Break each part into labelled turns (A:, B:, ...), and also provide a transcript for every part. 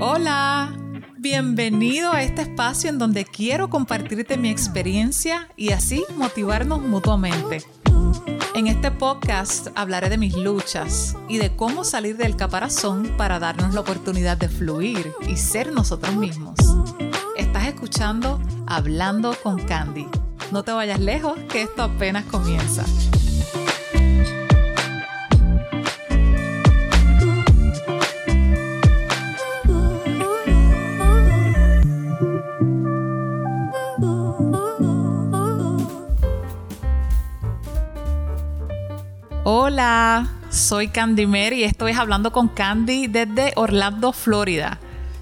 A: Hola, bienvenido a este espacio en donde quiero compartirte mi experiencia y así motivarnos mutuamente. En este podcast hablaré de mis luchas y de cómo salir del caparazón para darnos la oportunidad de fluir y ser nosotros mismos. Estás escuchando Hablando con Candy. No te vayas lejos, que esto apenas comienza. Hola, soy Candy Mary y estoy hablando con Candy desde Orlando, Florida.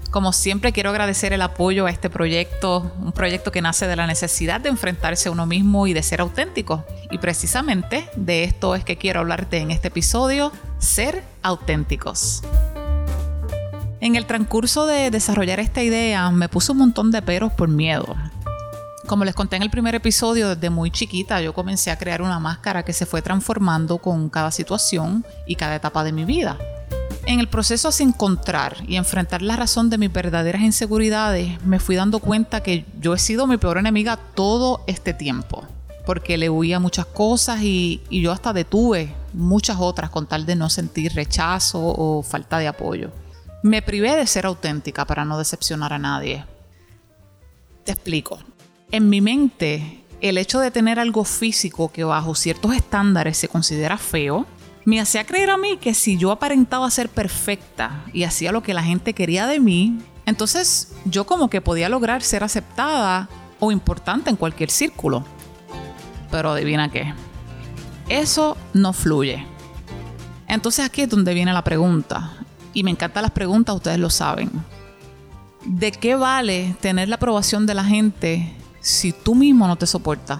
A: Como siempre quiero agradecer el apoyo a este proyecto, un proyecto que nace de la necesidad de enfrentarse a uno mismo y de ser auténtico. Y precisamente de esto es que quiero hablarte en este episodio, ser auténticos. En el transcurso de desarrollar esta idea me puse un montón de peros por miedo. Como les conté en el primer episodio, desde muy chiquita yo comencé a crear una máscara que se fue transformando con cada situación y cada etapa de mi vida. En el proceso de encontrar y enfrentar la razón de mis verdaderas inseguridades, me fui dando cuenta que yo he sido mi peor enemiga todo este tiempo, porque le huía muchas cosas y, y yo hasta detuve muchas otras con tal de no sentir rechazo o falta de apoyo. Me privé de ser auténtica para no decepcionar a nadie. Te explico en mi mente, el hecho de tener algo físico que bajo ciertos estándares se considera feo, me hacía creer a mí que si yo aparentaba ser perfecta y hacía lo que la gente quería de mí, entonces yo como que podía lograr ser aceptada o importante en cualquier círculo. Pero adivina qué, eso no fluye. Entonces aquí es donde viene la pregunta, y me encantan las preguntas, ustedes lo saben. ¿De qué vale tener la aprobación de la gente si tú mismo no te soportas?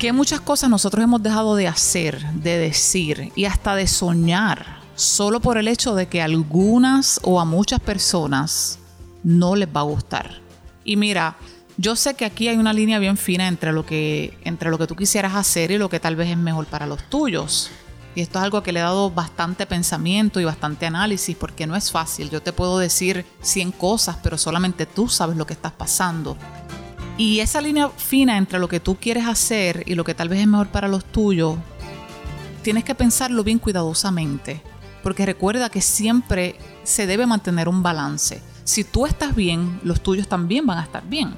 A: Que muchas cosas nosotros hemos dejado de hacer, de decir y hasta de soñar solo por el hecho de que a algunas o a muchas personas no les va a gustar. Y mira, yo sé que aquí hay una línea bien fina entre lo que entre lo que tú quisieras hacer y lo que tal vez es mejor para los tuyos. Y esto es algo que le he dado bastante pensamiento y bastante análisis porque no es fácil. Yo te puedo decir 100 cosas, pero solamente tú sabes lo que estás pasando. Y esa línea fina entre lo que tú quieres hacer y lo que tal vez es mejor para los tuyos, tienes que pensarlo bien cuidadosamente, porque recuerda que siempre se debe mantener un balance. Si tú estás bien, los tuyos también van a estar bien.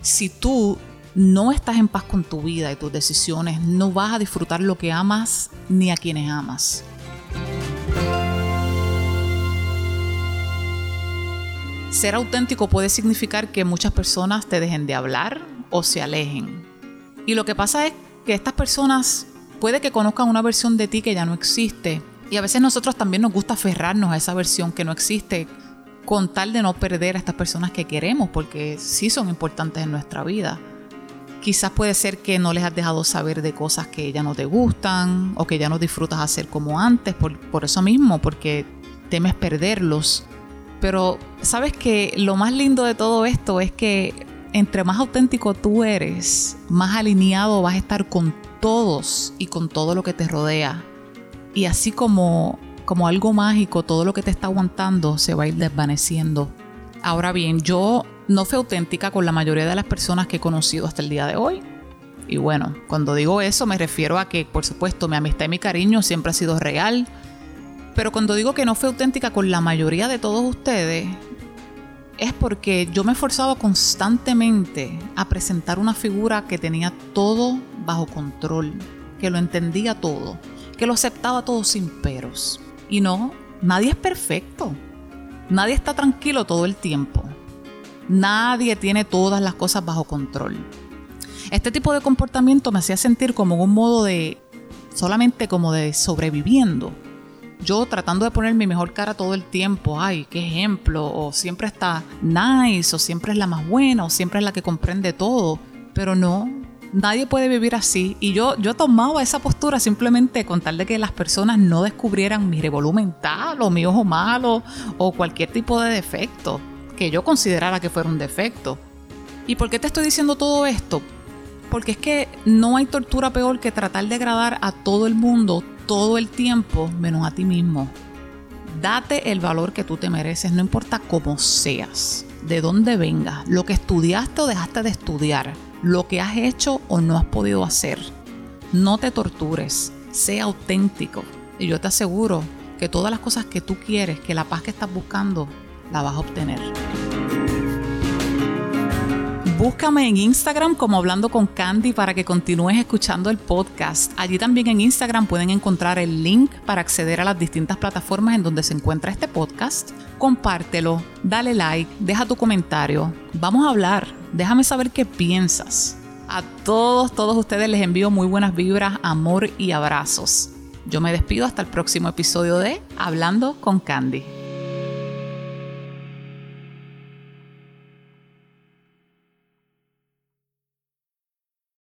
A: Si tú no estás en paz con tu vida y tus decisiones, no vas a disfrutar lo que amas ni a quienes amas. Ser auténtico puede significar que muchas personas te dejen de hablar o se alejen. Y lo que pasa es que estas personas puede que conozcan una versión de ti que ya no existe. Y a veces nosotros también nos gusta aferrarnos a esa versión que no existe con tal de no perder a estas personas que queremos porque sí son importantes en nuestra vida. Quizás puede ser que no les has dejado saber de cosas que ya no te gustan o que ya no disfrutas hacer como antes por, por eso mismo, porque temes perderlos. Pero sabes que lo más lindo de todo esto es que entre más auténtico tú eres, más alineado vas a estar con todos y con todo lo que te rodea. Y así como, como algo mágico, todo lo que te está aguantando se va a ir desvaneciendo. Ahora bien, yo no fui auténtica con la mayoría de las personas que he conocido hasta el día de hoy. Y bueno, cuando digo eso me refiero a que, por supuesto, mi amistad y mi cariño siempre ha sido real pero cuando digo que no fue auténtica con la mayoría de todos ustedes, es porque yo me esforzaba constantemente a presentar una figura que tenía todo bajo control, que lo entendía todo, que lo aceptaba todo sin peros. Y no, nadie es perfecto. Nadie está tranquilo todo el tiempo. Nadie tiene todas las cosas bajo control. Este tipo de comportamiento me hacía sentir como un modo de, solamente como de sobreviviendo yo tratando de poner mi mejor cara todo el tiempo, ay, qué ejemplo, o siempre está nice, o siempre es la más buena, o siempre es la que comprende todo, pero no, nadie puede vivir así. Y yo, yo tomaba esa postura simplemente con tal de que las personas no descubrieran mi revolú mental, o mi ojo malo, o cualquier tipo de defecto que yo considerara que fuera un defecto. ¿Y por qué te estoy diciendo todo esto? Porque es que no hay tortura peor que tratar de agradar a todo el mundo todo el tiempo menos a ti mismo. Date el valor que tú te mereces, no importa cómo seas, de dónde vengas, lo que estudiaste o dejaste de estudiar, lo que has hecho o no has podido hacer. No te tortures, sea auténtico. Y yo te aseguro que todas las cosas que tú quieres, que la paz que estás buscando, la vas a obtener. Búscame en Instagram como Hablando con Candy para que continúes escuchando el podcast. Allí también en Instagram pueden encontrar el link para acceder a las distintas plataformas en donde se encuentra este podcast. Compártelo, dale like, deja tu comentario. Vamos a hablar. Déjame saber qué piensas. A todos, todos ustedes les envío muy buenas vibras, amor y abrazos. Yo me despido hasta el próximo episodio de Hablando con Candy.